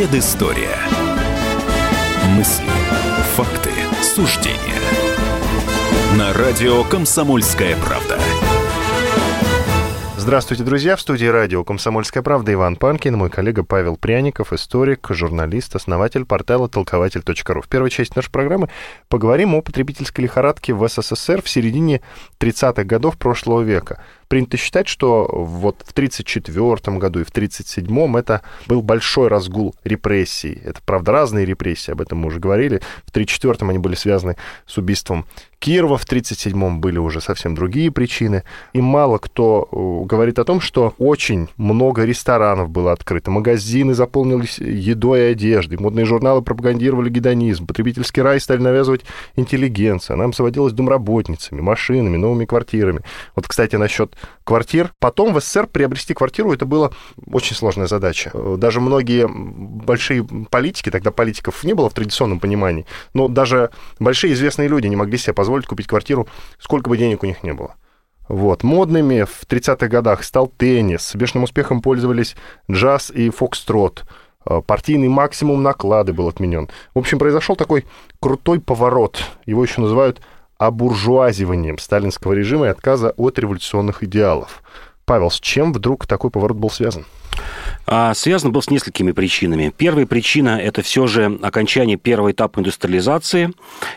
Предыстория. Мысли, факты, суждения. На радио «Комсомольская правда». Здравствуйте, друзья. В студии радио «Комсомольская правда» Иван Панкин, мой коллега Павел Пряников, историк, журналист, основатель портала толкователь.ру. В первой части нашей программы поговорим о потребительской лихорадке в СССР в середине 30-х годов прошлого века – принято считать, что вот в 1934 году и в 1937 это был большой разгул репрессий. Это, правда, разные репрессии, об этом мы уже говорили. В 1934 они были связаны с убийством Кирова, в 1937-м были уже совсем другие причины. И мало кто э, говорит о том, что очень много ресторанов было открыто, магазины заполнились едой и одеждой, модные журналы пропагандировали гедонизм, потребительский рай стали навязывать интеллигенция, нам соводилось домработницами, машинами, новыми квартирами. Вот, кстати, насчет квартир. Потом в СССР приобрести квартиру это была очень сложная задача. Даже многие большие политики, тогда политиков не было в традиционном понимании, но даже большие известные люди не могли себе позволить купить квартиру, сколько бы денег у них не было. Вот. Модными в 30-х годах стал теннис. С бешеным успехом пользовались джаз и фокстрот. Э, партийный максимум наклады был отменен. В общем, произошел такой крутой поворот. Его еще называют обуржуазиванием сталинского режима и отказа от революционных идеалов. Павел, с чем вдруг такой поворот был связан? А, связан был с несколькими причинами. Первая причина – это все же окончание первого этапа индустриализации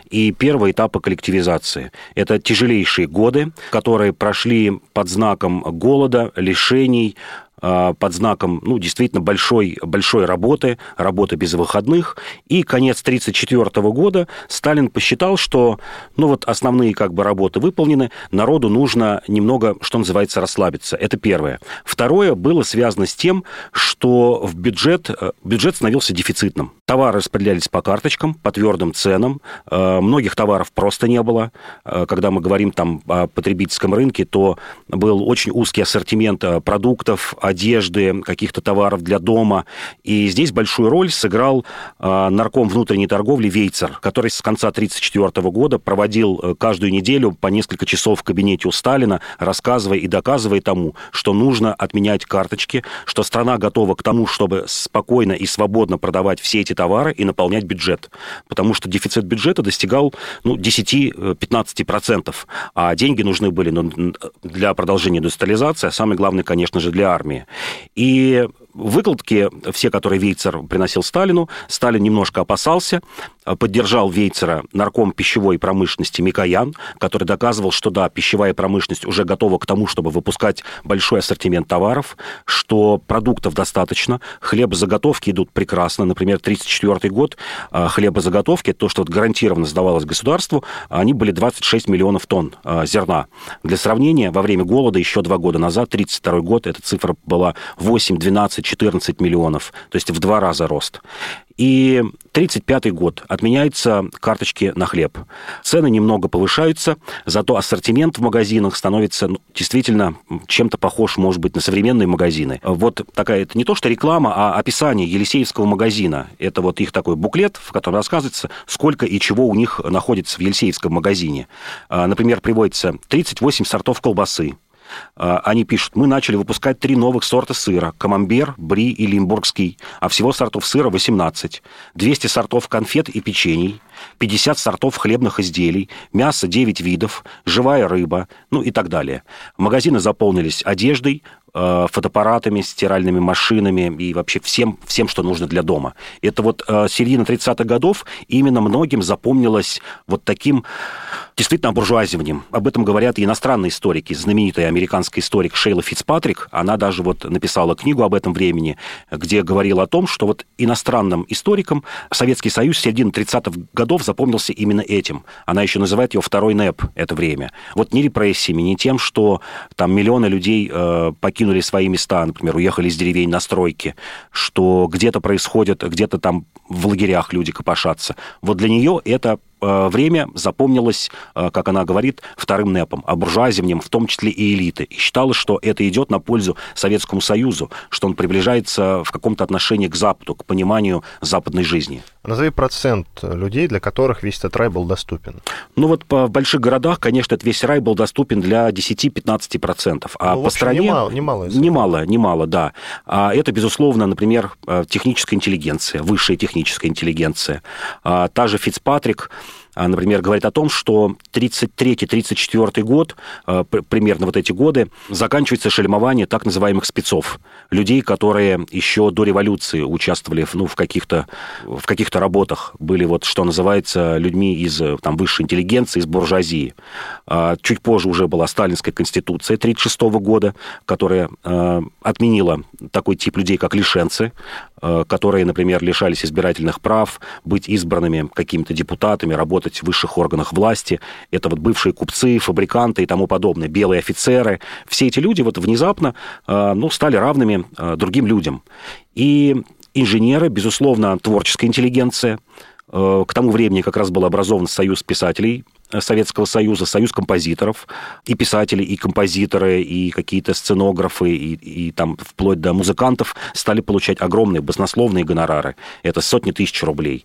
и первого этапа коллективизации. Это тяжелейшие годы, которые прошли под знаком голода, лишений, под знаком, ну, действительно большой, большой работы, работы без выходных. И конец 1934 года Сталин посчитал, что, ну, вот основные как бы работы выполнены, народу нужно немного, что называется, расслабиться. Это первое. Второе было связано с тем, что в бюджет, э, бюджет становился дефицитным. Товары распределялись по карточкам, по твердым ценам. Э, многих товаров просто не было. Э, когда мы говорим там о потребительском рынке, то был очень узкий ассортимент продуктов, одежды, каких-то товаров для дома. И здесь большую роль сыграл э, нарком внутренней торговли Вейцер, который с конца 1934 года проводил э, каждую неделю по несколько часов в кабинете у Сталина, рассказывая и доказывая тому, что нужно отменять карточки, что страна готова к тому, чтобы спокойно и свободно продавать все эти товары и наполнять бюджет. Потому что дефицит бюджета достигал ну, 10-15%, а деньги нужны были ну, для продолжения индустриализации, а самое главное, конечно же, для армии. И выкладки, все, которые Вейцер приносил Сталину, Сталин немножко опасался, поддержал Вейцера нарком пищевой промышленности Микоян, который доказывал, что да, пищевая промышленность уже готова к тому, чтобы выпускать большой ассортимент товаров, что продуктов достаточно, хлебозаготовки идут прекрасно. Например, 1934 год а, хлебозаготовки, то, что гарантированно сдавалось государству, они были 26 миллионов тонн а, зерна. Для сравнения, во время голода еще два года назад, 1932 год, эта цифра была 8, 12, 14 миллионов, то есть в два раза рост. И 1935 год. Отменяются карточки на хлеб. Цены немного повышаются, зато ассортимент в магазинах становится ну, действительно чем-то похож, может быть, на современные магазины. Вот такая, это не то что реклама, а описание Елисеевского магазина. Это вот их такой буклет, в котором рассказывается, сколько и чего у них находится в Елисеевском магазине. А, например, приводится 38 сортов колбасы, они пишут, мы начали выпускать три новых сорта сыра. Камамбер, Бри и Лимбургский. А всего сортов сыра 18. 200 сортов конфет и печений. 50 сортов хлебных изделий. Мясо 9 видов. Живая рыба. Ну и так далее. Магазины заполнились одеждой, фотоаппаратами, стиральными машинами и вообще всем, всем, что нужно для дома. Это вот э, середина 30-х годов именно многим запомнилось вот таким действительно буржуазиванием. Об этом говорят и иностранные историки. Знаменитая американская историк Шейла Фицпатрик, она даже вот написала книгу об этом времени, где говорила о том, что вот иностранным историкам Советский Союз середины 30-х годов запомнился именно этим. Она еще называет его второй НЭП это время. Вот не репрессиями, не тем, что там миллионы людей э, покинули покинули свои места, например, уехали из деревень на стройки, что где-то происходит, где-то там в лагерях люди копошатся. Вот для нее это время запомнилось, э, как она говорит, вторым НЭПом, а буржуазием, в том числе и элиты. И считалось, что это идет на пользу Советскому Союзу, что он приближается в каком-то отношении к Западу, к пониманию западной жизни. Назови процент людей, для которых весь этот рай был доступен. Ну вот в больших городах, конечно, этот весь рай был доступен для 10-15%. А ну, по стране... Немало, немало, немало, немало, да. А это, безусловно, например, э, техническая интеллигенция, высшая техническая интеллигенция. А та же Фицпатрик, например, говорит о том, что 33-34 год, а, примерно вот эти годы, заканчивается шельмование так называемых спецов, людей, которые еще до революции участвовали ну, в каких-то в каких-то работах, были вот, что называется, людьми из там, высшей интеллигенции, из буржуазии. А, чуть позже уже была сталинская конституция 1936 года, которая отменила такой тип людей, как лишенцы, которые, например, лишались избирательных прав, быть избранными какими-то депутатами, работать в высших органах власти. Это вот бывшие купцы, фабриканты и тому подобное, белые офицеры. Все эти люди вот внезапно ну, стали равными э, другим людям. И инженеры, безусловно, творческая интеллигенция. Э, к тому времени как раз был образован Союз писателей Советского Союза, Союз композиторов, и писатели, и композиторы, и какие-то сценографы, и, и там вплоть до музыкантов стали получать огромные баснословные гонорары. Это сотни тысяч рублей.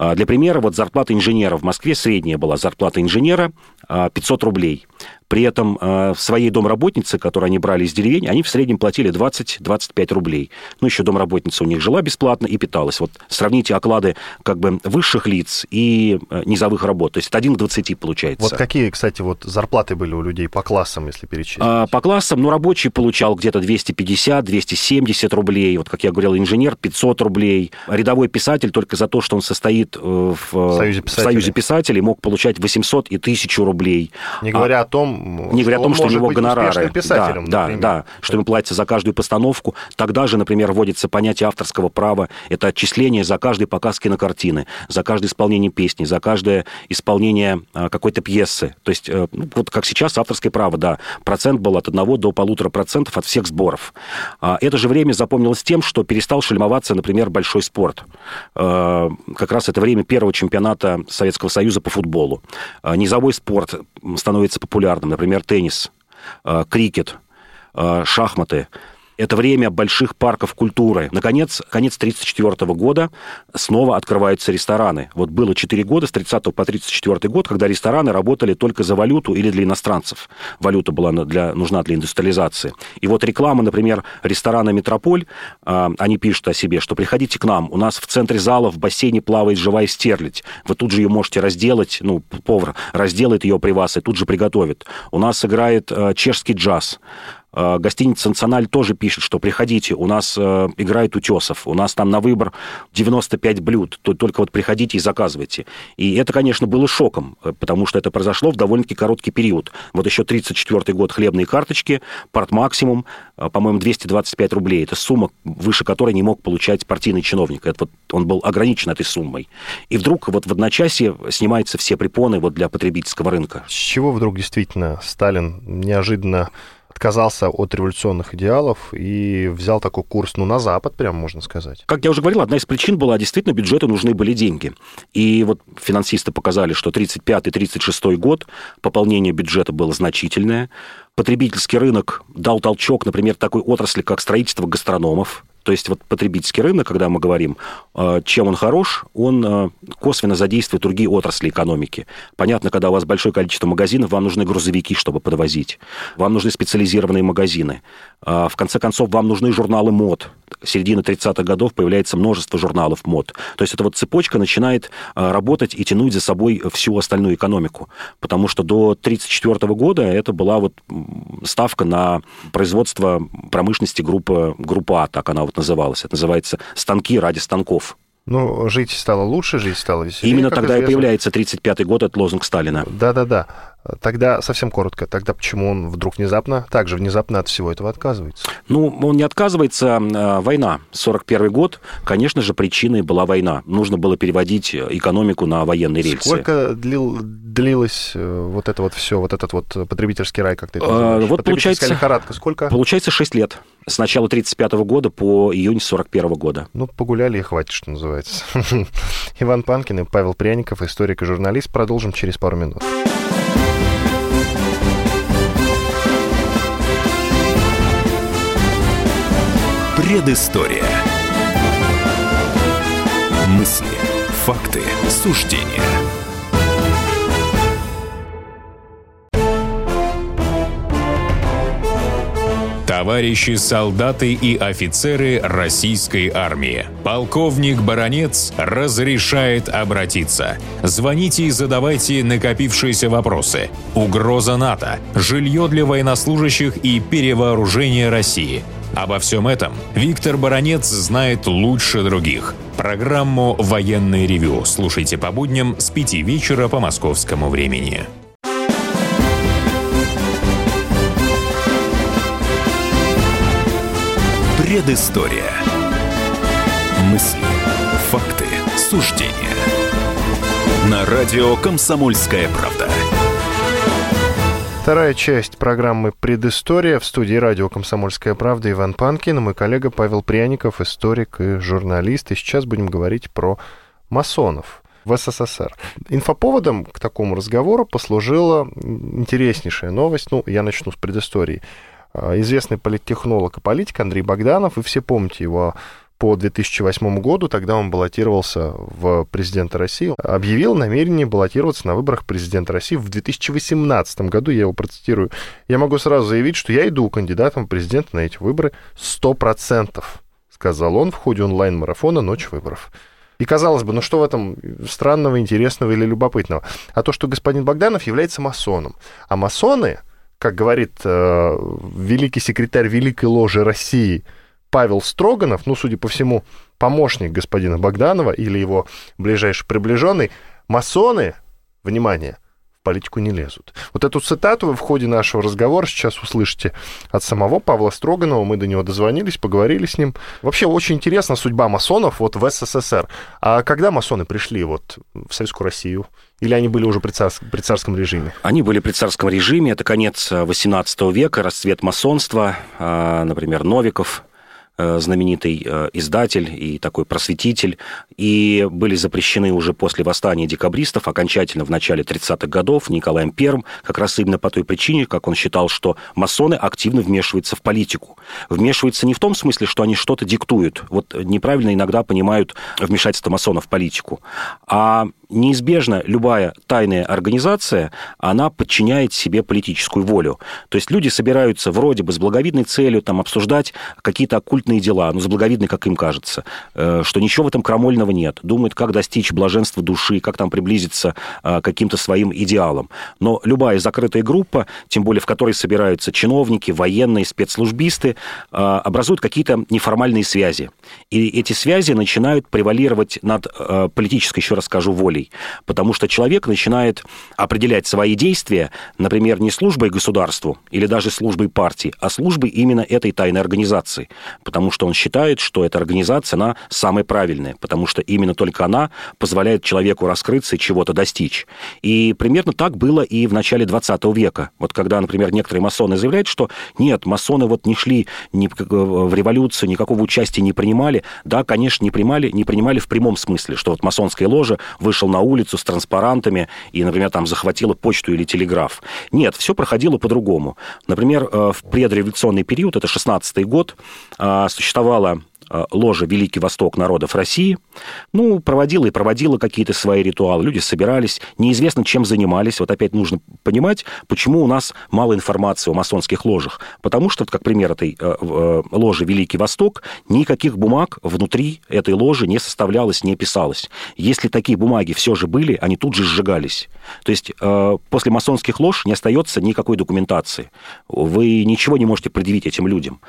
А, для примера, вот зарплата инженера в Москве средняя была зарплата инженера 500 а, рублей. При этом э, своей домработнице, которую они брали из деревень, они в среднем платили 20-25 рублей. Ну, еще домработница у них жила бесплатно и питалась. Вот сравните оклады как бы высших лиц и низовых работ. То есть 1 к 20 получается. Вот какие, кстати, вот зарплаты были у людей по классам, если перечислить? А, по классам, ну, рабочий получал где-то 250-270 рублей. Вот, как я говорил, инженер 500 рублей. Рядовой писатель только за то, что он состоит э, в Союзе писателей, в Союзе писателей мог получать 800 и 1000 рублей. Не говоря а, о том, не говоря о том, что у него гонорары. Да, да, да, что ему платится за каждую постановку. Тогда же, например, вводится понятие авторского права. Это отчисление за каждый показ кинокартины, за каждое исполнение песни, за каждое исполнение а, какой-то пьесы. То есть, э, ну, вот как сейчас авторское право, да, процент был от 1 до полутора процентов от всех сборов. А, это же время запомнилось тем, что перестал шельмоваться, например, большой спорт. А, как раз это время первого чемпионата Советского Союза по футболу. Низовой спорт становится популярным например, теннис, э, крикет, э, шахматы – это время больших парков культуры. Наконец, конец 1934 года снова открываются рестораны. Вот было 4 года, с 30 по 34 год, когда рестораны работали только за валюту или для иностранцев. Валюта была для, нужна для индустриализации. И вот реклама, например, ресторана «Метрополь», а, они пишут о себе, что приходите к нам, у нас в центре зала в бассейне плавает живая стерлядь. Вы тут же ее можете разделать, ну, повар разделает ее при вас и тут же приготовит. У нас играет э, чешский джаз. Э, гостиница «Националь» тоже пишет, что приходите, у нас э, играет утесов, у нас там на выбор 95 блюд, то только вот приходите и заказывайте. И это, конечно, было шоком, э, потому что это произошло в довольно-таки короткий период. Вот еще 34 год хлебные карточки, порт максимум, по-моему, 225 рублей. Это сумма, выше которой не мог получать партийный чиновник. Это вот он был ограничен этой суммой. И вдруг вот в одночасье снимаются все препоны вот для потребительского рынка. С чего вдруг действительно Сталин неожиданно отказался от революционных идеалов и взял такой курс, ну, на Запад, прям можно сказать. Как я уже говорил, одна из причин была, действительно, бюджету нужны были деньги. И вот финансисты показали, что 35-36 год пополнение бюджета было значительное. Потребительский рынок дал толчок, например, такой отрасли, как строительство гастрономов. То есть вот потребительский рынок, когда мы говорим, э, чем он хорош, он э, косвенно задействует другие отрасли экономики. Понятно, когда у вас большое количество магазинов, вам нужны грузовики, чтобы подвозить. Вам нужны специализированные магазины. А, в конце концов, вам нужны журналы мод. Середина 30-х годов появляется множество журналов мод. То есть эта вот цепочка начинает э, работать и тянуть за собой всю остальную экономику. Потому что до 1934 года это была вот ставка на производство промышленности группы, группа А, так она вот называлась. Это называется «станки ради станков». Ну, жить стало лучше, жить стало веселее. Именно тогда известно. и появляется 35-й год, от лозунг Сталина. Да-да-да. Тогда, совсем коротко, тогда почему он вдруг внезапно, также внезапно от всего этого отказывается? Ну, он не отказывается. А, война, 41 год, конечно же, причиной была война. Нужно было переводить экономику на военные рельсы. Сколько длил, длилось э, вот это вот все, вот этот вот потребительский рай, как ты это а, называешь? Вот получается, лихорадка, сколько? Получается 6 лет. С начала 35 года по июнь 41 года. Ну, погуляли и хватит, что называется. Иван Панкин и Павел Пряников, историк и журналист. Продолжим через пару минут. Предыстория. Мысли, факты, суждения. Товарищи солдаты и офицеры российской армии. Полковник Баронец разрешает обратиться. Звоните и задавайте накопившиеся вопросы. Угроза НАТО, жилье для военнослужащих и перевооружение России – Обо всем этом Виктор Баранец знает лучше других. Программу «Военный ревю» слушайте по будням с 5 вечера по московскому времени. Предыстория. Мысли, факты, суждения. На радио «Комсомольская правда». Вторая часть программы «Предыстория» в студии радио «Комсомольская правда» Иван Панкин мой коллега Павел Пряников, историк и журналист. И сейчас будем говорить про масонов в СССР. Инфоповодом к такому разговору послужила интереснейшая новость. Ну, я начну с предыстории. А, известный политтехнолог и политик Андрей Богданов, вы все помните его по 2008 году, тогда он баллотировался в президента России, объявил намерение баллотироваться на выборах президента России в 2018 году, я его процитирую. Я могу сразу заявить, что я иду кандидатом в президента на эти выборы 100%, сказал он в ходе онлайн-марафона «Ночь выборов». И казалось бы, ну что в этом странного, интересного или любопытного? А то, что господин Богданов является масоном. А масоны, как говорит э, великий секретарь Великой Ложи России – Павел Строганов, ну, судя по всему, помощник господина Богданова или его ближайший приближенный, масоны, внимание, в политику не лезут. Вот эту цитату вы в ходе нашего разговора сейчас услышите от самого Павла Строганова. Мы до него дозвонились, поговорили с ним. Вообще очень интересна судьба масонов вот в СССР. А когда масоны пришли вот в Советскую Россию? Или они были уже при, царск, при царском режиме? Они были при царском режиме. Это конец XVIII века, расцвет масонства. А, например, Новиков, Э, знаменитый э, издатель и такой просветитель, и были запрещены уже после восстания декабристов окончательно в начале 30-х годов Николаем I, как раз именно по той причине, как он считал, что масоны активно вмешиваются в политику. Вмешиваются не в том смысле, что они что-то диктуют. Вот неправильно иногда понимают вмешательство масонов в политику. А неизбежно любая тайная организация, она подчиняет себе политическую волю. То есть люди собираются вроде бы с благовидной целью там, обсуждать какие-то оккультные дела, ну, с благовидной, как им кажется, э, что ничего в этом крамольного нет. Думают, как достичь блаженства души, как там приблизиться э, к каким-то своим идеалам. Но любая закрытая группа, тем более в которой собираются чиновники, военные, спецслужбисты, э, образуют какие-то неформальные связи. И эти связи начинают превалировать над политической, еще раз скажу, волей целей, потому что человек начинает определять свои действия, например, не службой государству или даже службой партии, а службой именно этой тайной организации, потому что он считает, что эта организация, она самая правильная, потому что именно только она позволяет человеку раскрыться и чего-то достичь. И примерно так было и в начале 20 века. Вот когда, например, некоторые масоны заявляют, что нет, масоны вот не шли ни в революцию, никакого участия не принимали. Да, конечно, не принимали, не принимали в прямом смысле, что вот масонская ложа вышел на улицу с транспарантами и, например, там захватила почту или телеграф. Нет, все проходило по-другому. Например, э, в предреволюционный период, это 16-й год, э, существовала ложа «Великий Восток народов России». Ну, проводила и проводила какие-то свои ритуалы. Люди собирались, неизвестно, чем занимались. Вот опять нужно понимать, почему у нас мало информации о масонских ложах. Потому что, как пример этой э, э, ложи «Великий Восток», никаких бумаг внутри этой ложи не составлялось, не писалось. Если такие бумаги все же были, они тут же сжигались. То есть после масонских лож не остается никакой документации. Вы ничего не можете предъявить этим людям.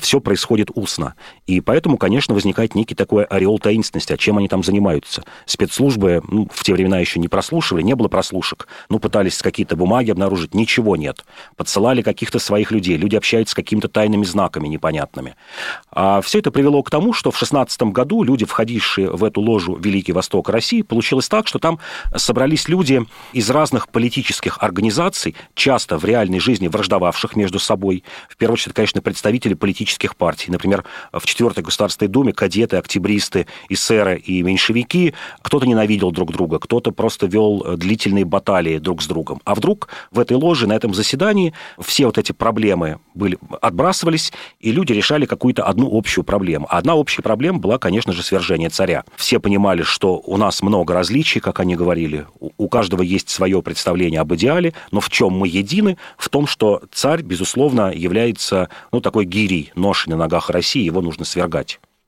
Все происходит устно. И поэтому поэтому, конечно, возникает некий такой ореол таинственности, а чем они там занимаются. Спецслужбы ну, в те времена еще не прослушивали, не было прослушек. Ну, пытались какие-то бумаги обнаружить, ничего нет. Подсылали каких-то своих людей, люди общаются с какими-то тайными знаками непонятными. А все это привело к тому, что в 16 году люди, входившие в эту ложу Великий Восток России, получилось так, что там собрались люди из разных политических организаций, часто в реальной жизни враждовавших между собой. В первую очередь, конечно, представители политических партий. Например, в 4 Государственной Думе кадеты, октябристы, эсеры и меньшевики. Кто-то ненавидел друг друга, кто-то просто вел длительные баталии друг с другом. А вдруг в этой ложе, на этом заседании, все вот эти проблемы были, отбрасывались, и люди решали какую-то одну общую проблему. А одна общая проблема была, конечно же, свержение царя. Все понимали, что у нас много различий, как они говорили, у каждого есть свое представление об идеале, но в чем мы едины? В том, что царь, безусловно, является ну, такой гирей, ношей на ногах России, его нужно свергать.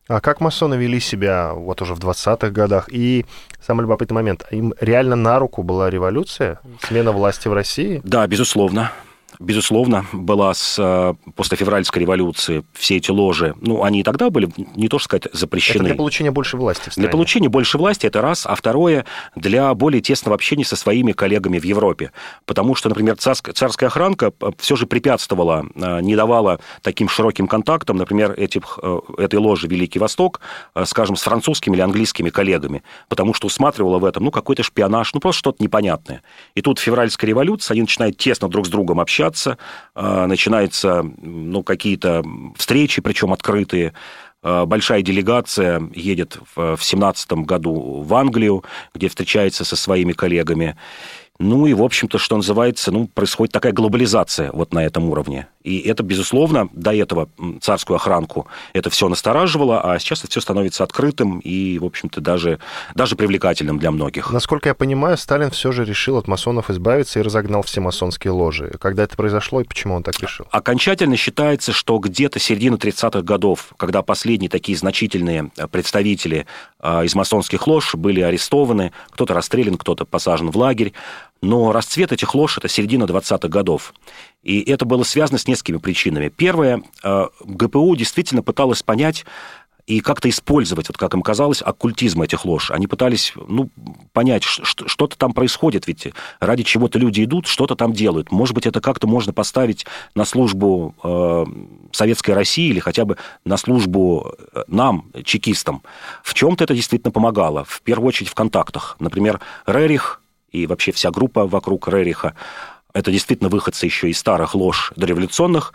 А как масоны вели себя вот уже в 20-х годах? И самый любопытный момент, им реально на руку была революция, смена власти в России? Да, безусловно безусловно, была с, э, после февральской революции все эти ложи, ну, они и тогда были, не то что сказать, запрещены. Это для получения большей власти Для получения большей власти, это раз, а второе, для более тесного общения со своими коллегами в Европе. Потому что, например, царская, царская охранка э, все же препятствовала, э, не давала таким широким контактам, например, этих, этой ложи «Великий Восток», скажем, с французскими или английскими коллегами, потому что усматривала в этом, ну, какой-то шпионаж, ну, просто что-то непонятное. И тут февральская революция, они начинают тесно друг с другом общаться, общаться, а, начинаются ну, какие-то встречи, причем открытые, а, большая делегация едет в 2017 году в Англию, где встречается со своими коллегами. Ну и, в общем-то, что называется, ну, происходит такая глобализация вот на этом уровне. И это, безусловно, до этого царскую охранку это все настораживало, а сейчас это все становится открытым и, в общем-то, даже, даже привлекательным для многих. Насколько я понимаю, Сталин все же решил от масонов избавиться и разогнал все масонские ложи. Когда это произошло и почему он так решил? Окончательно считается, что где-то середина 30-х годов, когда последние такие значительные представители а, из масонских лож были арестованы, кто-то расстрелян, кто-то посажен в лагерь, но расцвет этих лож – это середина 20-х годов. И это было связано с несколькими причинами. Первое, э, ГПУ действительно пыталась понять, и как-то использовать, вот как им казалось, оккультизм этих лож. Они пытались ну, понять, что-то там происходит, ведь ради чего-то люди идут, что-то там делают. Может быть, это как-то можно поставить на службу э, Советской России или хотя бы на службу э, нам, чекистам. В чем-то это действительно помогало. В первую очередь в контактах. Например, Рерих и вообще вся группа вокруг Рериха, это действительно выходцы еще из старых лож дореволюционных,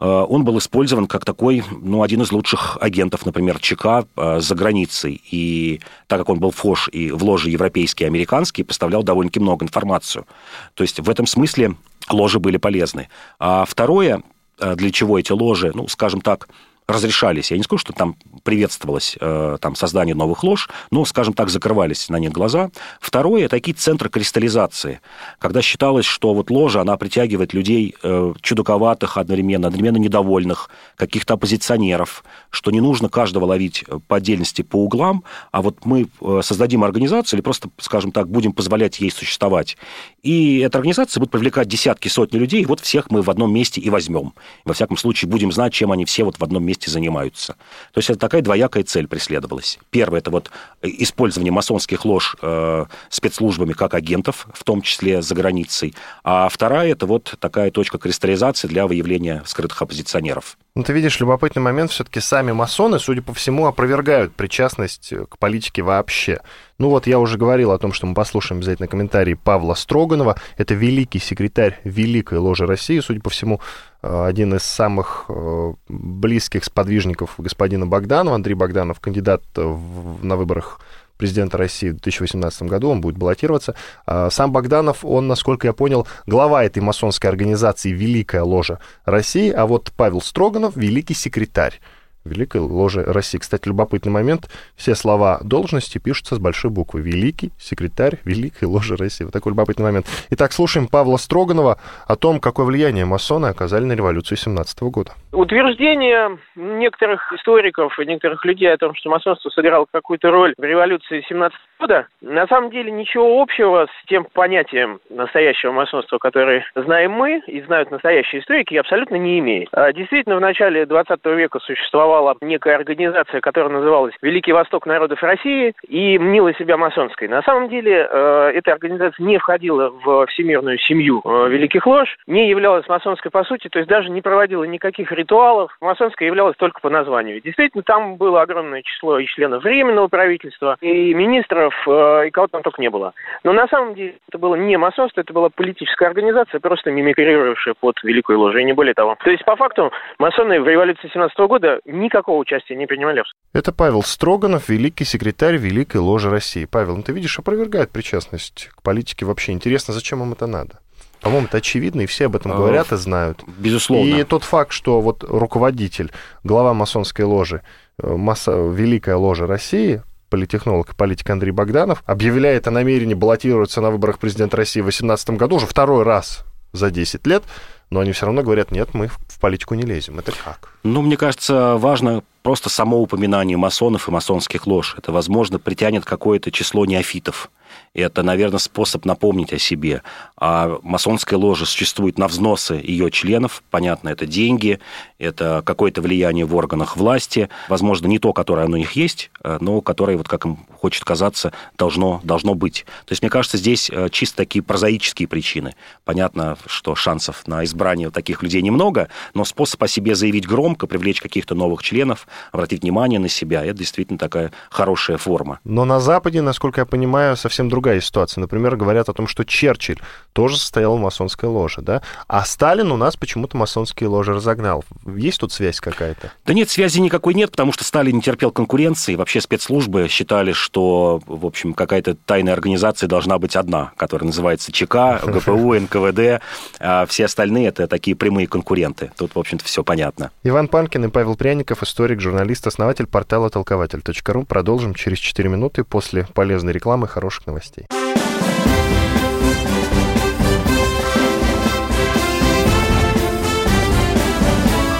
э, он был использован как такой, ну, один из лучших агентов, например, ЧК э, за границей. И так как он был фош и в ложе европейские и американские, поставлял довольно-таки много информацию. То есть в этом смысле ложи были полезны. А второе, э, для чего эти ложи, ну, скажем так, разрешались. Я не скажу, что там приветствовалось э, там, создание новых лож, но, скажем так, закрывались на них глаза. Второе – такие центры кристаллизации, когда считалось, что вот ложа, она притягивает людей э, чудаковатых одновременно, одновременно недовольных, каких-то оппозиционеров, что не нужно каждого ловить по отдельности по углам, а вот мы э, создадим организацию или просто, скажем так, будем позволять ей существовать. И эта организация будет привлекать десятки, сотни людей, и вот всех мы в одном месте и возьмем. Во всяком случае, будем знать, чем они все вот в одном месте вместе занимаются. То есть это такая двоякая цель преследовалась. Первое – это вот использование масонских лож э, спецслужбами как агентов, в том числе за границей. А вторая – это вот такая точка кристаллизации для выявления скрытых оппозиционеров. Ну, ты видишь, любопытный момент, все-таки сами масоны, судя по всему, опровергают причастность к политике вообще. Ну вот я уже говорил о том, что мы послушаем обязательно комментарий Павла Строганова. Это великий секретарь Великой Ложи России, судя по всему, э, один из самых э, близких сподвижников господина Богданова. Андрей Богданов, кандидат на выборах президента России в 2018 году, он будет баллотироваться. А сам Богданов, он, насколько я понял, глава этой масонской организации «Великая ложа России», а вот Павел Строганов – великий секретарь. Великой Ложи России. Кстати, любопытный момент. Все слова должности пишутся с большой буквы. Великий секретарь Великой Ложи России. Вот такой любопытный момент. Итак, слушаем Павла Строганова о том, какое влияние масоны оказали на революцию 17 года. Утверждение некоторых историков и некоторых людей о том, что масонство сыграло какую-то роль в революции 17 года, на самом деле ничего общего с тем понятием настоящего масонства, которое знаем мы и знают настоящие историки, абсолютно не имеет. А действительно, в начале 20 века существовало существовала некая организация, которая называлась Великий Восток народов России и мнила себя масонской. На самом деле э, эта организация не входила в всемирную семью э, Великих Лож, не являлась масонской по сути, то есть даже не проводила никаких ритуалов. Масонская являлась только по названию. Действительно, там было огромное число и членов Временного правительства, и министров, э, и кого там только не было. Но на самом деле это было не масонство, это была политическая организация, просто мимикрировавшая под Великую Ложу, и не более того. То есть, по факту, масоны в революции 17 года никакого участия не принимали. Это Павел Строганов, великий секретарь Великой Ложи России. Павел, ну ты видишь, опровергает причастность к политике вообще. Интересно, зачем им это надо? По-моему, это очевидно, и все об этом говорят и знают. Безусловно. И тот факт, что вот руководитель, глава масонской ложи, э, масса, Великая ложа России, политехнолог и политик Андрей Богданов, объявляет о намерении баллотироваться на выборах президента России в 2018 году уже второй раз за 10 лет, но они все равно говорят, нет, мы в политику не лезем. Это как? Ну, мне кажется, важно просто само упоминание масонов и масонских лож. Это, возможно, притянет какое-то число неофитов это, наверное, способ напомнить о себе. А масонская ложа существует на взносы ее членов. Понятно, это деньги, это какое-то влияние в органах власти. Возможно, не то, которое у них есть, э, но которое, вот как им хочет казаться, должно, должно быть. То есть, мне кажется, здесь э, чисто такие прозаические причины. Понятно, что шансов на избрание таких людей немного, но способ о себе заявить громко, привлечь каких-то новых членов, обратить внимание на себя, это действительно такая хорошая форма. Но на Западе, насколько я понимаю, совсем другая другая ситуация. Например, говорят о том, что Черчилль тоже состоял в масонской ложе, да? А Сталин у нас почему-то масонские ложи разогнал. Есть тут связь какая-то? Да нет, связи никакой нет, потому что Сталин не терпел конкуренции. Вообще спецслужбы считали, что, в общем, какая-то тайная организация должна быть одна, которая называется ЧК, ГПУ, НКВД. А все остальные это такие прямые конкуренты. Тут, в общем-то, все понятно. Иван Панкин и Павел Пряников, историк, журналист, основатель портала толкователь.ру. Продолжим через 4 минуты после полезной рекламы хороших новостей.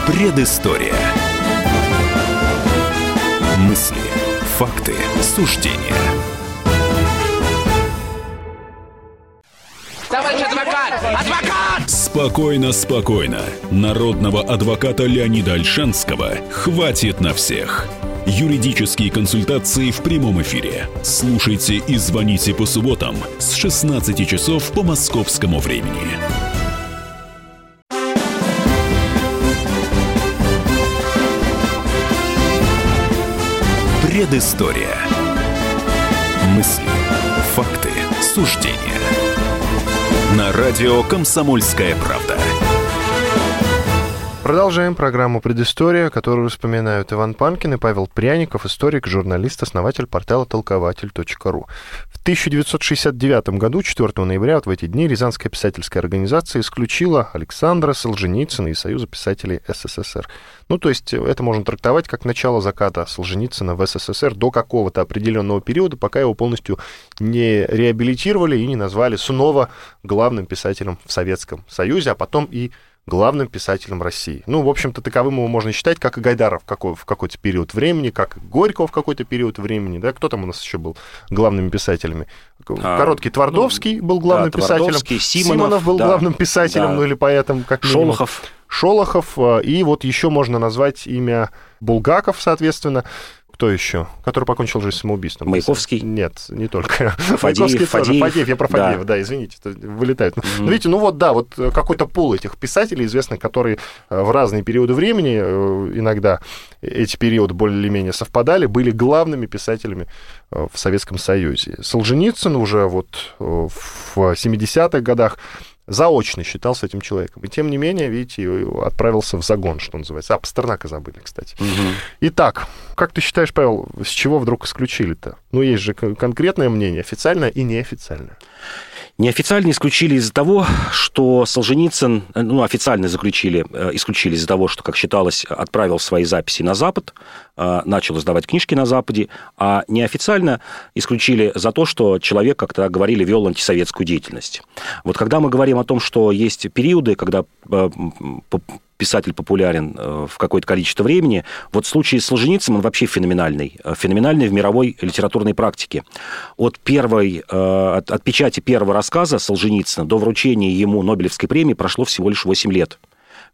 Предыстория. Мысли, факты, суждения. Товарищ адвокат! Адвокат! Спокойно, спокойно. Народного адвоката Леонида Альшанского хватит на всех. Юридические консультации в прямом эфире. Слушайте и звоните по субботам с 16 часов по московскому времени. Предыстория. Мысли, факты, суждения. На радио «Комсомольская правда». Продолжаем программу «Предыстория», которую вспоминают Иван Панкин и Павел Пряников, историк, журналист, основатель портала толкователь.ру. В 1969 году, 4 ноября, вот в эти дни, Рязанская писательская организация исключила Александра Солженицына из Союза писателей СССР. Ну, то есть это можно трактовать как начало заката Солженицына в СССР до какого-то определенного периода, пока его полностью не реабилитировали и не назвали снова главным писателем в Советском Союзе, а потом и главным писателем России. Ну, в общем-то, таковым его можно считать, как и Гайдаров в, какой- в какой-то период времени, как и Горького в какой-то период времени, да, кто там у нас еще был главными писателями? А, Короткий Твардовский ну, был главным да, писателем. Симонов, Симонов был да, главным писателем, да. ну или поэтом, как минимум. Шолохов. Шолохов, а, и вот еще можно назвать имя Булгаков, соответственно. Кто еще? Который покончил жизнь самоубийством. Маяковский? Нет, не только. Фадеев, Маяковский Фадеев. тоже. Фадеев, я про Фадеева, да, да извините, вылетает. Mm-hmm. Ну, видите, ну вот, да, вот какой-то пул этих писателей известных, которые э, в разные периоды времени, э, иногда эти периоды более-менее совпадали, были главными писателями э, в Советском Союзе. Солженицын уже вот в 70-х годах заочно считался этим человеком. И тем не менее, видите, отправился в загон, что называется. А, Пастернака забыли, кстати. Угу. Итак, как ты считаешь, Павел, с чего вдруг исключили-то? Ну, есть же конкретное мнение, официальное и неофициальное. Неофициально исключили из-за того, что Солженицын, э, ну, официально заключили, э, исключили из-за того, что, как считалось, отправил свои записи на Запад, э, начал издавать книжки на Западе, а неофициально исключили за то, что человек, как-то говорили, вел антисоветскую деятельность. Вот когда мы говорим о том, что есть периоды, когда писатель популярен э, в какое-то количество времени. Вот случае с Солженицыным он вообще феноменальный. Э, феноменальный в мировой литературной практике. От, первой, э, от, от печати первого рассказа Солженицына до вручения ему Нобелевской премии прошло всего лишь 8 лет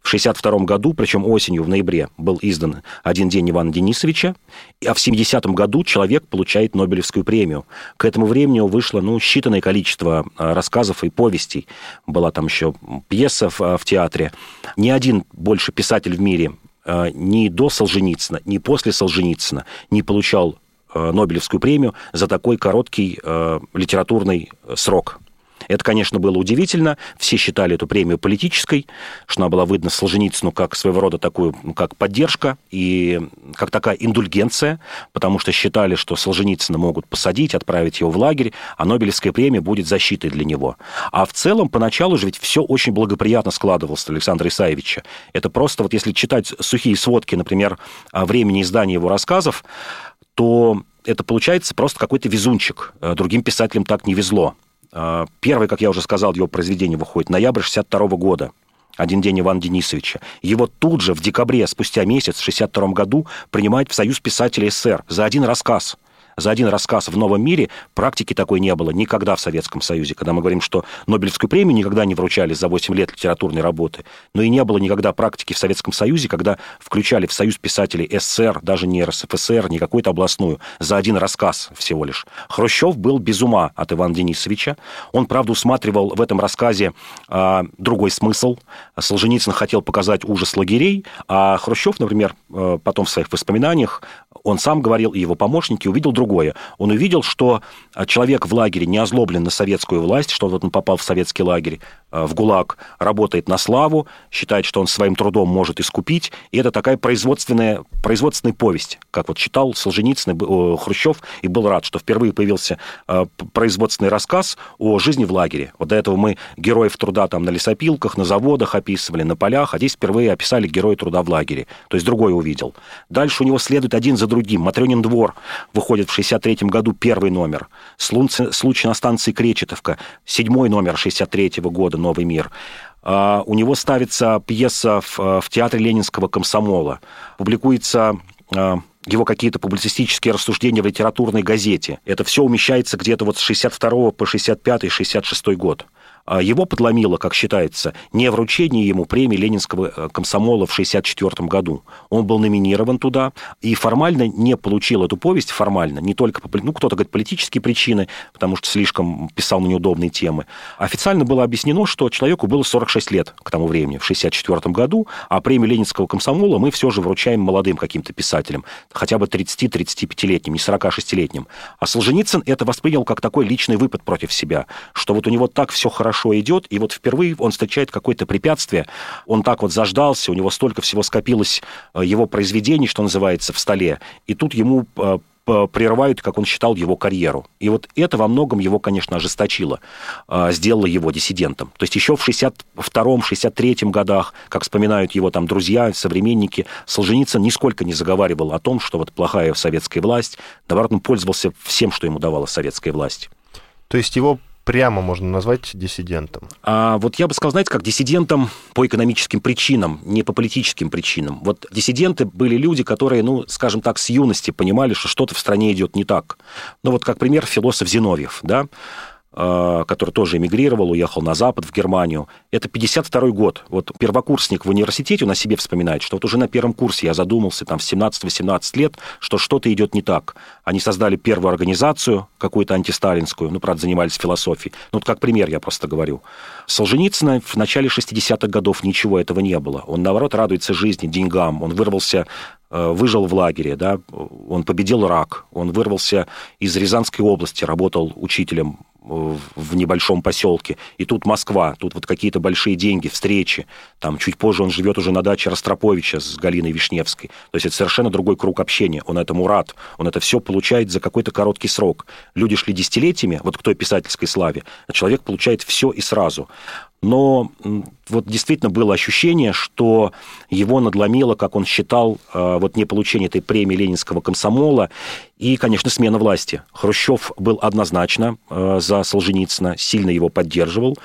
В 1962 году, причем осенью, в ноябре, был издан «Один день Ивана Денисовича», а в 70 году человек получает Нобелевскую премию. К этому времени вышло ну, считанное количество а, рассказов и повестей. Была там еще пьеса в, в театре. Ни один больше писатель в мире а, ни до Солженицына, ни после Солженицына не получал а, Нобелевскую премию за такой короткий литературный срок. Это, конечно, было удивительно. Все считали эту премию политической, что она была выдана Солженицыну как своего рода такую, ну, как поддержка и как такая индульгенция, потому что считали, что Солженицына могут посадить, отправить его в лагерь, а Нобелевская премия будет защитой для него. А в целом, поначалу же ведь все очень благоприятно складывалось Александра Исаевича. Это просто вот если читать сухие сводки, например, о времени издания его рассказов, то это получается просто какой-то везунчик. Другим писателям так не везло. А, первый, как я уже сказал, его произведение выходит ноябрь 62 года. «Один день Ивана Денисовича». Его тут же, в декабре, спустя месяц, в 62 году, принимают в Союз писателей СССР за один рассказ – за один рассказ в новом мире практики такой не было никогда в Советском Союзе. Когда мы говорим, что Нобелевскую премию никогда не вручали за 8 лет литературной работы, но и не было никогда практики в Советском Союзе, когда включали в Союз писателей СССР, даже не РСФСР, не какую-то областную, за один рассказ всего лишь. Хрущев был без ума от Ивана Денисовича. Он, правда, усматривал в этом рассказе а, другой смысл. Солженицын хотел показать ужас лагерей, а Хрущев, например, э, потом в своих воспоминаниях он сам говорил, и его помощники, увидел другое. Он увидел, что а, человек в лагере не озлоблен на советскую власть, что вот он попал в советский лагерь, в ГУЛАГ, работает на славу, считает, что он своим трудом может искупить, и это такая производственная, производственная повесть, как вот читал Солженицын Хрущев, и был рад, что впервые появился а, производственный рассказ о жизни в лагере. Вот до этого мы героев труда там на лесопилках, на заводах описывали, на полях, а здесь впервые описали героя труда в лагере. То есть другой увидел. Дальше у него следует один за другим. Матрёнин двор выходит в 63 году первый номер. Случай на станции Кречетовка, седьмой номер 63 года, «Новый мир». Uh, у него ставится пьеса в, в театре Ленинского комсомола. Публикуется uh, его какие-то публицистические рассуждения в литературной газете. Это все умещается где-то вот с 62 по 65-66 год. А его подломило, как считается, не вручение ему премии Ленинского э, комсомола в 1964 году. Он был номинирован туда и формально не получил эту повесть, формально, не только по, ну, кто-то говорит, политические причины, потому что слишком писал на неудобные темы. Официально было объяснено, что человеку было 46 лет к тому времени, в 1964 году, а премию Ленинского комсомола мы все же вручаем молодым каким-то писателям, хотя бы 30-35-летним, не 46-летним. А Солженицын это воспринял как такой личный выпад против себя, что вот у него так все хорошо хорошо идет, и вот впервые он встречает какое-то препятствие, он так вот заждался, у него столько всего скопилось э, его произведений, что называется, в столе, и тут ему э, прерывают, как он считал, его карьеру. И вот это во многом его, конечно, ожесточило, э, сделало его диссидентом. То есть еще в 62-м, 63-м годах, как вспоминают его там друзья, современники, Солженицын нисколько не заговаривал о том, что вот плохая советская власть, наоборот, он пользовался всем, что ему давала советская власть. То есть его прямо можно назвать диссидентом? А, вот я бы сказал, знаете, как диссидентом по экономическим причинам, не по политическим причинам. Вот диссиденты были люди, которые, ну, скажем так, с юности понимали, что что-то в стране идет не так. Ну, вот как пример философ Зиновьев, да, который тоже эмигрировал, уехал на Запад, в Германию. Это 52 год. Вот первокурсник в университете, он о себе вспоминает, что вот уже на первом курсе я задумался там в 17-18 лет, что что-то идет не так. Они создали первую организацию, какую-то антисталинскую, ну, правда, занимались философией. Ну, вот как пример я просто говорю. Солженицына в начале 60-х годов ничего этого не было. Он, наоборот, радуется жизни, деньгам. Он вырвался э, выжил в лагере, да, он победил рак, он вырвался из Рязанской области, работал учителем в небольшом поселке. И тут Москва, тут вот какие-то большие деньги, встречи. Там чуть позже он живет уже на даче Ростроповича с Галиной Вишневской. То есть это совершенно другой круг общения. Он этому рад. Он это все получает за какой-то короткий срок. Люди шли десятилетиями, вот к той писательской славе, а человек получает все и сразу но вот действительно было ощущение, что его надломило, как он считал, э, вот не получение этой премии ленинского комсомола и, конечно, смена власти. Хрущев был однозначно э, за Солженицына, сильно его поддерживал,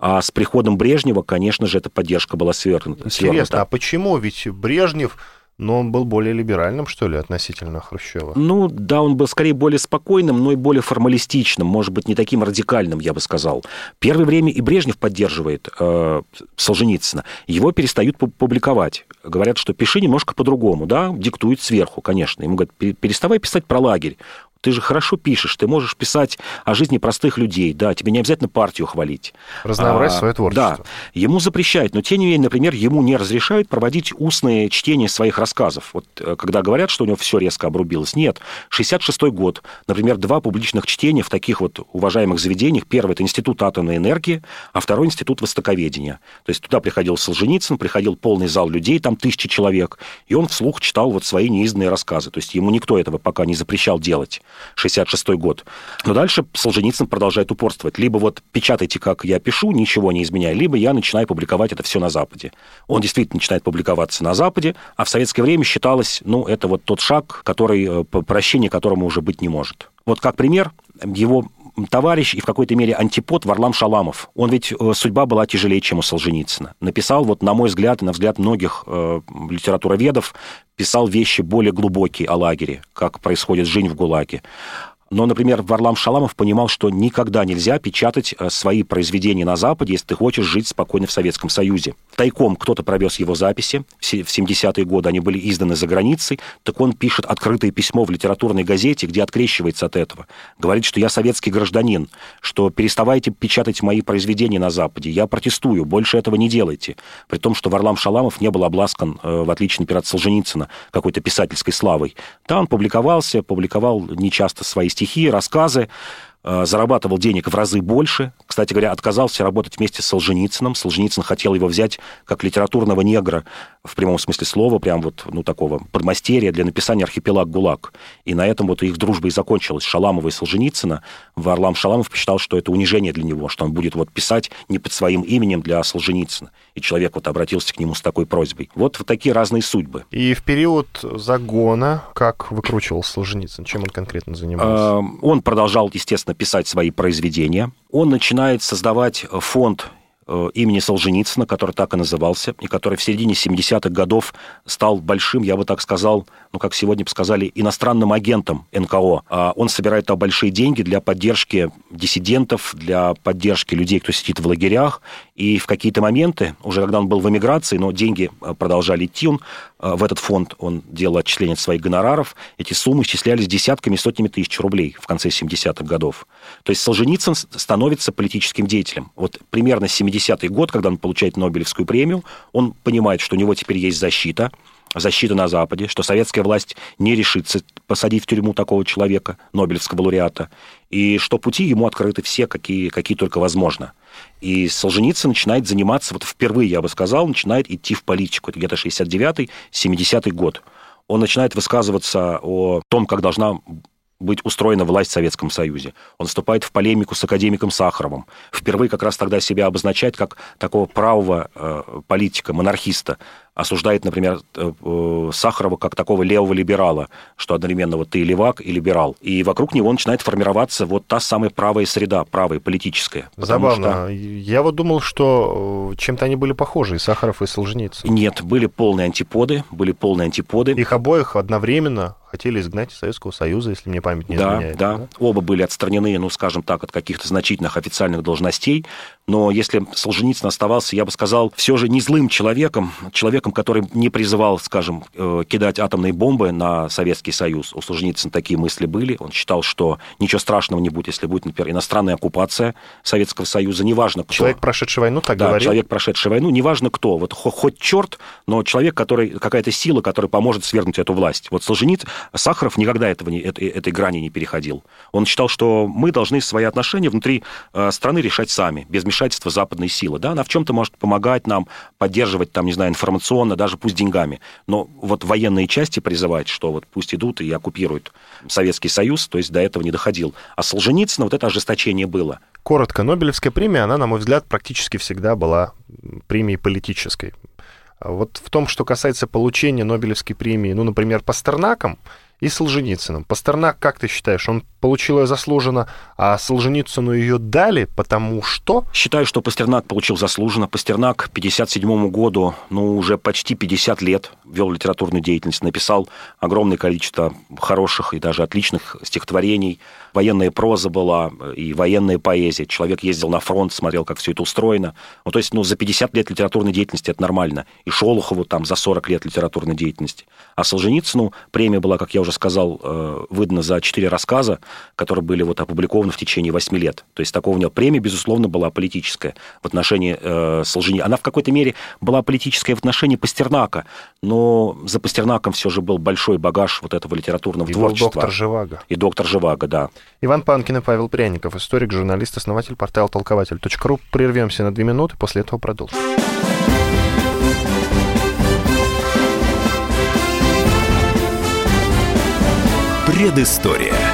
а с приходом Брежнева, конечно же, эта поддержка была свергнута. Интересно, а почему? Ведь Брежнев но он был более либеральным, что ли, относительно Хрущева? Ну, да, он был скорее более спокойным, но и более формалистичным, может быть, не таким радикальным, я бы сказал. Первое время и Брежнев поддерживает э, Солженицына. Его перестают публиковать. Говорят, что пиши немножко по-другому, да, диктует сверху, конечно. Ему говорят, переставай писать про лагерь ты же хорошо пишешь, ты можешь писать о жизни простых людей, да, тебе не обязательно партию хвалить. Разнообразить а, свое творчество. Да, ему запрещают, но тем не менее, например, ему не разрешают проводить устные чтения своих рассказов. Вот э, когда говорят, что у него все резко обрубилось, нет. 66-й год, например, два публичных чтения в таких вот уважаемых заведениях. Первый – это Институт атомной энергии, а второй – Институт востоковедения. То есть туда приходил Солженицын, приходил полный зал людей, там тысячи человек, и он вслух читал вот свои неизданные рассказы. То есть ему никто этого пока не запрещал делать. 66 год. Но дальше Солженицын продолжает упорствовать. Либо вот печатайте, как я пишу, ничего не изменяя, либо я начинаю публиковать это все на Западе. Он действительно начинает публиковаться на Западе, а в советское время считалось, ну, это вот тот шаг, который, э, прощения которому уже быть не может. Вот как пример, его товарищ и в какой-то мере антипод Варлам Шаламов. Он ведь э, судьба была тяжелее, чем у Солженицына. Написал, вот на мой взгляд и на взгляд многих э, литературоведов, писал вещи более глубокие о лагере, как происходит жизнь в ГУЛАГе. Но, например, Варлам Шаламов понимал, что никогда нельзя печатать э, свои произведения на Западе, если ты хочешь жить спокойно в Советском Союзе. Тайком кто-то провез его записи, в 70-е годы они были изданы за границей, так он пишет открытое письмо в литературной газете, где открещивается от этого. Говорит, что я советский гражданин, что переставайте печатать мои произведения на Западе, я протестую, больше этого не делайте. При том, что Варлам Шаламов не был обласкан, э, в отличие, например, от Солженицына, какой-то писательской славой. Да, он публиковался, публиковал нечасто свои стихи, рассказы, Э, зарабатывал денег в разы больше. Кстати говоря, отказался работать вместе с Солженицыным. Солженицын хотел его взять как литературного негра в прямом смысле слова, прям вот, ну, такого подмастерья для написания «Архипелаг ГУЛАГ». И на этом вот их дружба и закончилась. Шаламова и Солженицына. Варлам Шаламов посчитал, что это унижение для него, что он будет вот писать не под своим именем для Солженицына. И человек вот обратился к нему с такой просьбой. Вот, вот такие разные судьбы. И в период загона как выкручивал Солженицын? Чем он конкретно занимался? Эм, он продолжал, естественно, писать свои произведения. Он начинает создавать фонд имени Солженицына, который так и назывался, и который в середине 70-х годов стал большим, я бы так сказал, ну, как сегодня бы сказали, иностранным агентом НКО. А он собирает там большие деньги для поддержки диссидентов, для поддержки людей, кто сидит в лагерях, и в какие-то моменты, уже когда он был в эмиграции, но деньги э, продолжали идти, он э, в этот фонд, он делал отчисления своих гонораров, эти суммы исчислялись десятками, сотнями тысяч рублей в конце 70-х годов. То есть Солженицын становится политическим деятелем. Вот примерно 70 70-й год, когда он получает Нобелевскую премию, он понимает, что у него теперь есть защита, защита на Западе, что советская власть не решится посадить в тюрьму такого человека, Нобелевского лауреата, и что пути ему открыты все, какие, какие только возможно. И Солженицын начинает заниматься, вот впервые, я бы сказал, начинает идти в политику. Это где-то 69-й, 70-й год. Он начинает высказываться о том, как должна быть устроена власть в Советском Союзе. Он вступает в полемику с академиком Сахаровым. Впервые как раз тогда себя обозначает как такого правого э, политика, монархиста осуждает, например, э, э, Сахарова как такого левого либерала, что одновременно вот ты и левак, и либерал. И вокруг него начинает формироваться вот та самая правая среда, правая политическая. Забавно. Что... Я вот думал, что э, чем-то они были похожи, и Сахаров, и Солженицын. Нет, были полные антиподы, были полные антиподы. Их обоих одновременно хотели изгнать из Советского Союза, если мне память не да, изменяет. Да, да. Оба были отстранены, ну, скажем так, от каких-то значительных официальных должностей. Но если Солженицын оставался, я бы сказал, все же не злым человеком, человеком, который не призывал, скажем, э, кидать атомные бомбы на Советский Союз. У Солженицына такие мысли были. Он считал, что ничего страшного не будет, если будет, например, иностранная оккупация Советского Союза, неважно кто. Человек, прошедший войну, так да, говорил? человек, прошедший войну, неважно кто. Вот хоть черт, но человек, который, какая-то сила, которая поможет свергнуть эту власть. Вот Солженицын, Сахаров никогда этого не, этой, этой грани не переходил. Он считал, что мы должны свои отношения внутри э, страны решать сами, без вмешательства западной силы. Да? Она в чем-то может помогать нам, поддерживать, там, не знаю, информационно даже пусть деньгами. Но вот военные части призывать, что вот пусть идут и оккупируют Советский Союз, то есть до этого не доходил. А Солженицына вот это ожесточение было. Коротко, Нобелевская премия, она, на мой взгляд, практически всегда была премией политической. А вот в том, что касается получения Нобелевской премии, ну, например, Пастернаком, и Солженицыным. Пастернак, как ты считаешь, он получил ее заслуженно, а Солженицыну ее дали, потому что... Считаю, что Пастернак получил заслуженно. Пастернак к 1957 году, ну, уже почти 50 лет вел литературную деятельность, написал огромное количество хороших и даже отличных стихотворений. Военная проза была и военная поэзия. Человек ездил на фронт, смотрел, как все это устроено. Ну, то есть, ну, за 50 лет литературной деятельности это нормально. И Шолохову там за 40 лет литературной деятельности. А Солженицыну премия была, как я уже сказал, э, выдана за 4 рассказа, которые были вот опубликованы в течение 8 лет. То есть такого у него премия, безусловно, была политическая в отношении э, Солженицына. Она в какой-то мере была политическая в отношении Пастернака, но за Пастернаком все же был большой багаж вот этого литературного и творчества. доктор Живаго. И доктор Живаго, да. Иван Панкин и Павел Пряников, историк, журналист, основатель портала толкователь.ру. Прервемся на две минуты, после этого продолжим. Предыстория.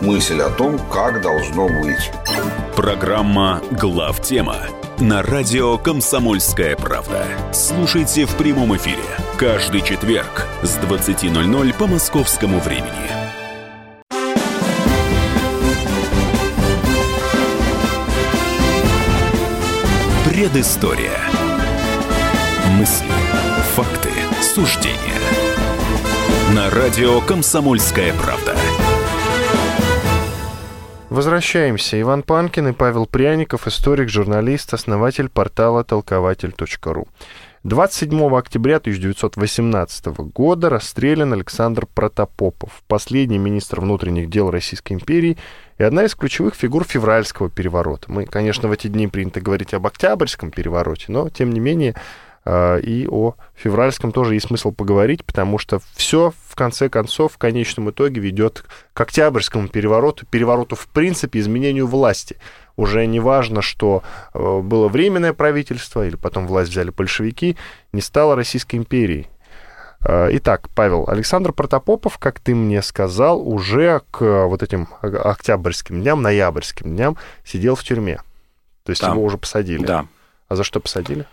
мысль о том, как должно быть. Программа «Главтема» на радио «Комсомольская правда». Слушайте в прямом эфире каждый четверг с 20.00 по московскому времени. Предыстория. Мысли, факты, суждения. На радио «Комсомольская правда». Возвращаемся. Иван Панкин и Павел Пряников, историк, журналист, основатель портала толкователь.ру. 27 октября 1918 года расстрелян Александр Протопопов, последний министр внутренних дел Российской империи и одна из ключевых фигур февральского переворота. Мы, конечно, в эти дни принято говорить об Октябрьском перевороте, но, тем не менее, и о февральском тоже есть смысл поговорить, потому что все, в конце концов, в конечном итоге ведет к Октябрьскому перевороту, перевороту, в принципе, изменению власти уже не важно, что э, было временное правительство, или потом власть взяли большевики, не стало Российской империей. Э, итак, Павел, Александр Протопопов, как ты мне сказал, уже к вот этим октябрьским дням, ноябрьским дням сидел в тюрьме. То есть да. его уже посадили. Да. А за что посадили?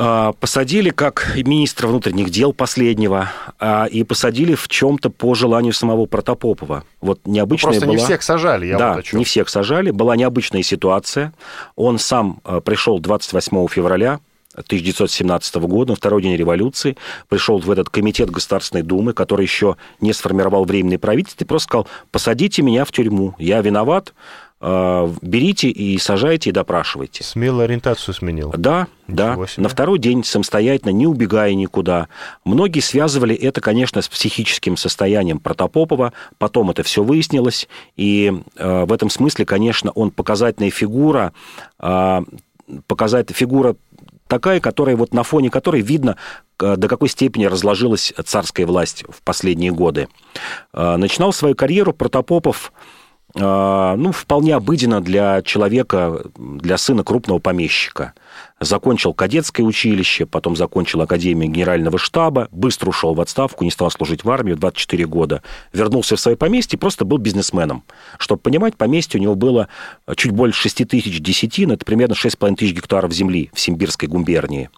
А, посадили как министра внутренних дел последнего, а, и посадили в чем-то по желанию самого Протопопова. Вот необычная ну, Просто была... не всех сажали, я да, вот о чем. не всех сажали. Была необычная ситуация. Он сам а, пришел 28 февраля 1917 года, на второй день революции, пришел в этот комитет Государственной Думы, который еще не сформировал временное правительство, и просто сказал, посадите меня в тюрьму, я виноват, берите и сажайте и допрашивайте. Смело ориентацию сменил. Да, Ничего да. Себе. На второй день самостоятельно, не убегая никуда. Многие связывали это, конечно, с психическим состоянием Протопопова. Потом это все выяснилось. И э, в этом смысле, конечно, он показательная фигура, э, показательная фигура такая, которая вот на фоне которой видно, э, до какой степени разложилась царская власть в последние годы. Э, начинал свою карьеру Протопопов ну, вполне обыденно для человека, для сына крупного помещика. Закончил кадетское училище, потом закончил Академию Генерального штаба, быстро ушел в отставку, не стал служить в армии в 24 года, вернулся в свое поместье, просто был бизнесменом. Чтобы понимать, поместье у него было чуть больше 6 тысяч десятин, это примерно 6,5 тысяч гектаров земли в Симбирской губернии.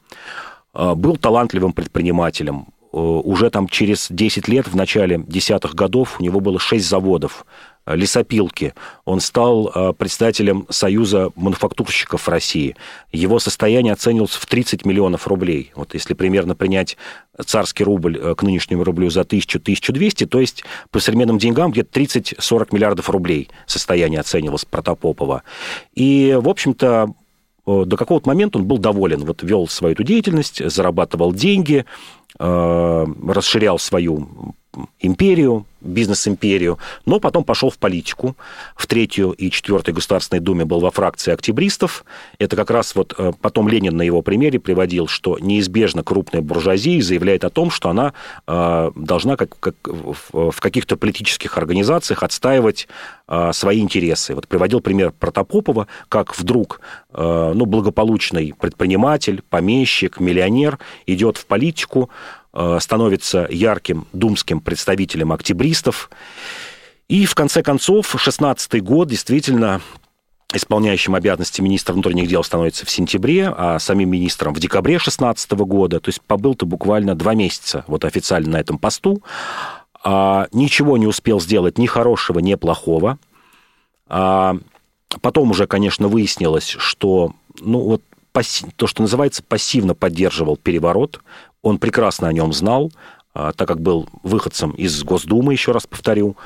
А, был талантливым предпринимателем, уже там через 10 лет, в начале десятых годов, у него было 6 заводов. Э, лесопилки. Он стал э, председателем Союза мануфактурщиков России. Его состояние оценивалось в 30 миллионов рублей. Вот если примерно принять царский рубль э, к нынешнему рублю за 1000-1200, то есть по современным деньгам где-то 30-40 миллиардов рублей состояние оценивалось Протопопова. И, в общем-то, до какого-то момента он был доволен. Вот вел свою эту деятельность, зарабатывал деньги, расширял свою империю, бизнес-империю, но потом пошел в политику. В третью и четвертой Государственной Думе был во фракции октябристов. Это как раз вот э, потом Ленин на его примере приводил, что неизбежно крупная буржуазия заявляет о том, что она э, должна как, как в каких-то политических организациях отстаивать э, свои интересы. Вот приводил пример Протопопова, как вдруг ну, благополучный предприниматель, помещик, миллионер идет в политику, становится ярким думским представителем октябристов. И в конце концов, 16 год действительно исполняющим обязанности министра внутренних дел становится в сентябре, а самим министром в декабре 16 года. То есть побыл ты буквально два месяца вот официально на этом посту. А, ничего не успел сделать ни хорошего, ни плохого. А, потом уже, конечно, выяснилось, что ну, вот то, что называется, пассивно поддерживал переворот. Он прекрасно о нем знал, а, так как был выходцем из Госдумы, еще раз повторю.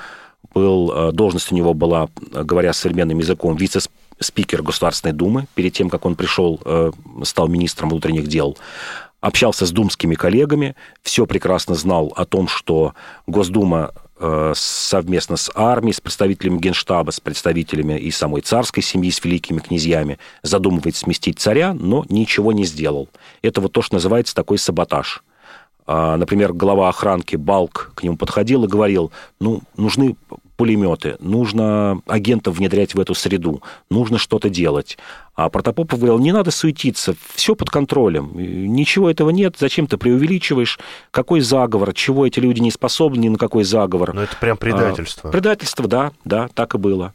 Был, а, должность у него была, говоря современным языком, вице-спикер Государственной Думы. Перед тем, как он пришел, а, стал министром внутренних дел общался с думскими коллегами, все прекрасно знал о том, что Госдума Э, совместно с армией, с представителями Генштаба, с представителями и самой царской семьи, с великими князьями, задумывает сместить царя, но ничего не сделал. Это вот то, что называется такой саботаж. А, например, глава охранки Балк к нему подходил и говорил, ну, нужны пулеметы, нужно агентов внедрять в эту среду, нужно что-то делать. А Протопопов говорил, не надо суетиться, все под контролем, ничего этого нет, зачем ты преувеличиваешь, какой заговор, чего эти люди не способны ни на какой заговор. Но это прям предательство. А, предательство, да, да, так и было.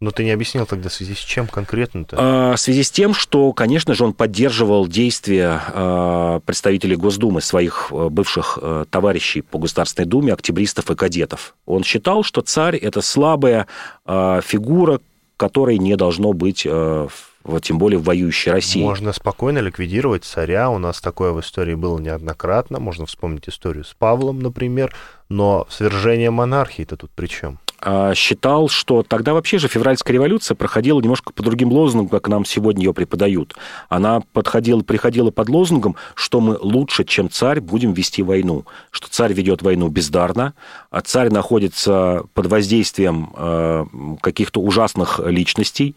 Но ты не объяснил тогда, в связи с чем конкретно-то? А, в связи с тем, что, конечно же, он поддерживал действия а, представителей Госдумы, своих а, бывших товарищей по Государственной Думе, октябристов и кадетов. Он считал, что царь – это слабая фигура, которой не должно быть вот, тем более в воюющей России. Можно спокойно ликвидировать царя. У нас такое в истории было неоднократно. Можно вспомнить историю с Павлом, например. Но свержение монархии-то тут при чем? А, считал, что тогда вообще же февральская революция проходила немножко по другим лозунгам, как нам сегодня ее преподают. Она подходила, приходила под лозунгом, что мы лучше, чем царь, будем вести войну. Что царь ведет войну бездарно, а царь находится под воздействием э, каких-то ужасных личностей,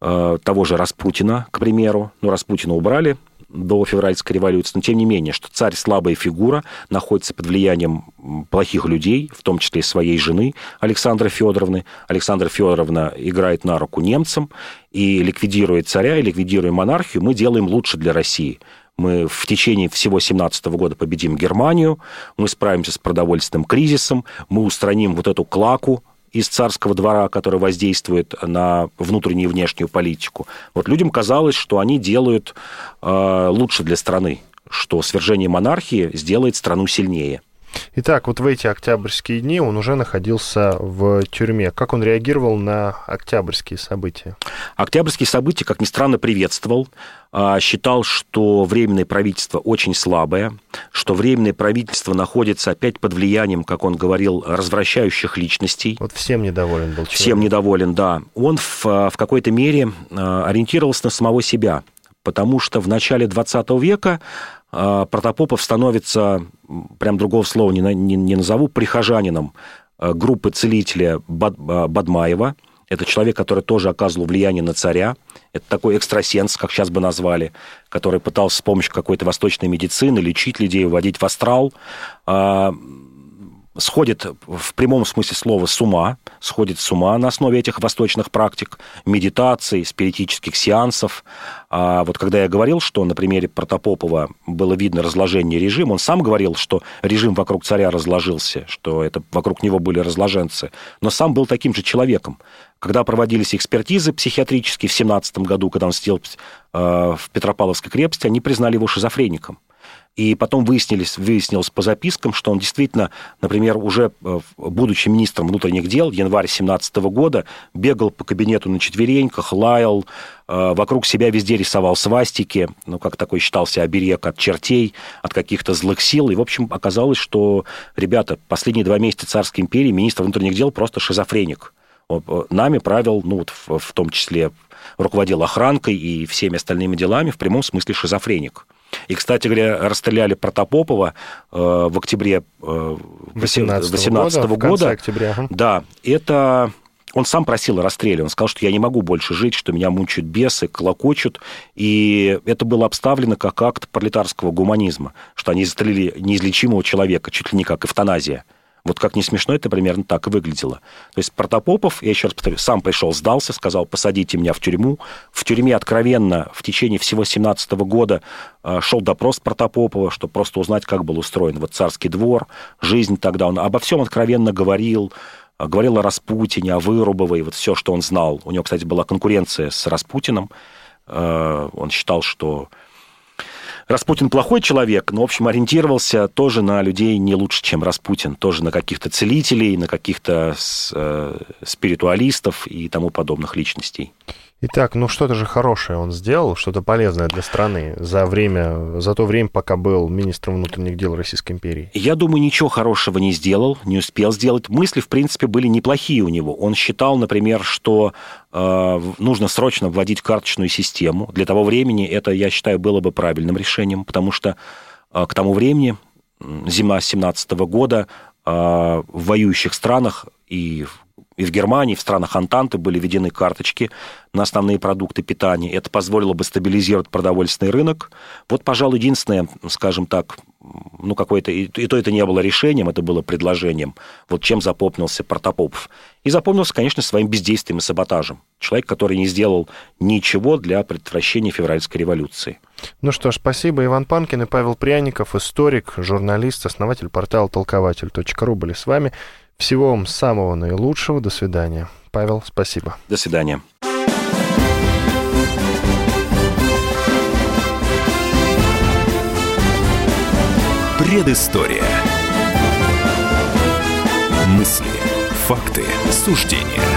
э, того же Распутина, к примеру. Ну, Распутина убрали, до февральской революции, но тем не менее, что царь слабая фигура, находится под влиянием плохих людей, в том числе и своей жены Александры Федоровны. Александра Федоровна играет на руку немцам, и ликвидируя царя, и ликвидируя монархию, мы делаем лучше для России. Мы в течение всего 17 года победим Германию, мы справимся с продовольственным кризисом, мы устраним вот эту клаку, из царского двора, который воздействует на внутреннюю и внешнюю политику. Вот людям казалось, что они делают э, лучше для страны, что свержение монархии сделает страну сильнее. Итак, вот в эти октябрьские дни он уже находился в тюрьме. Как он реагировал на октябрьские события? Октябрьские события, как ни странно, приветствовал. А, считал, что временное правительство очень слабое, что временное правительство находится опять под влиянием, как он говорил, развращающих личностей. Вот всем недоволен был. Человек. Всем недоволен, да. Он в, в какой-то мере а, ориентировался на самого себя, потому что в начале 20 века а, Протопопов становится, прям другого слова не, не, не назову, прихожанином а, группы целителя Бад, а, Бадмаева. Это человек, который тоже оказывал влияние на царя. Это такой экстрасенс, как сейчас бы назвали, который пытался с помощью какой-то восточной медицины лечить людей, вводить в астрал сходит в прямом смысле слова с ума, сходит с ума на основе этих восточных практик, медитаций, спиритических сеансов. А вот когда я говорил, что на примере Протопопова было видно разложение режима, он сам говорил, что режим вокруг царя разложился, что это вокруг него были разложенцы, но сам был таким же человеком. Когда проводились экспертизы психиатрические в 17 году, когда он сидел э, в Петропавловской крепости, они признали его шизофреником. И потом выяснилось, выяснилось по запискам, что он действительно, например, уже э, будучи министром внутренних дел, январь 17 года, бегал по кабинету на четвереньках, лаял, э, вокруг себя везде рисовал свастики, ну, как такой считался оберег от чертей, от каких-то злых сил. И, в общем, оказалось, что, ребята, последние два месяца царской империи министр внутренних дел просто шизофреник. Нами правил, ну, вот в, в том числе руководил охранкой и всеми остальными делами, в прямом смысле шизофреник. И, кстати говоря, расстреляли Протопопова э, в октябре э, 18 18 года, октября. Ага. Да, это он сам просил о расстреле. Он сказал, что я не могу больше жить, что меня мучают бесы, колокочут. И это было обставлено как акт пролетарского гуманизма, что они застрелили неизлечимого человека, чуть ли не как эвтаназия. Вот как не смешно, это примерно так и выглядело. То есть Протопопов, я еще раз повторю, сам пришел, сдался, сказал, посадите меня в тюрьму. В тюрьме откровенно в течение всего 17 года э, шел допрос Протопопова, чтобы просто узнать, как был устроен вот царский двор, жизнь тогда. Он обо всем откровенно говорил, э, говорил о Распутине, о Вырубовой, вот все, что он знал. У него, кстати, была конкуренция с Распутиным. Э, Он считал, что Распутин плохой человек, но, в общем, ориентировался тоже на людей не лучше, чем Распутин. Тоже на каких-то целителей, на каких-то э, спиритуалистов и тому подобных личностей. Итак, ну что-то же хорошее он сделал, что-то полезное для страны за время, за то время, пока был министром внутренних дел Российской империи. Я думаю, ничего хорошего не сделал, не успел сделать. Мысли, в принципе, были неплохие у него. Он считал, например, что э, нужно срочно вводить карточную систему. Для того времени это, я считаю, было бы правильным решением, потому что э, к тому времени, зима 17 года, э, в воюющих странах и и в Германии, в странах Антанты были введены карточки на основные продукты питания. Это позволило бы стабилизировать продовольственный рынок. Вот, пожалуй, единственное, скажем так, ну, какое-то... И, то это не было решением, это было предложением. Вот чем запомнился Протопопов. И запомнился, конечно, своим бездействием и саботажем. Человек, который не сделал ничего для предотвращения февральской революции. Ну что ж, спасибо. Иван Панкин и Павел Пряников, историк, журналист, основатель портала толкователь.ру были с вами. Всего вам самого наилучшего. До свидания. Павел, спасибо. До свидания. Предыстория. Мысли, факты, суждения –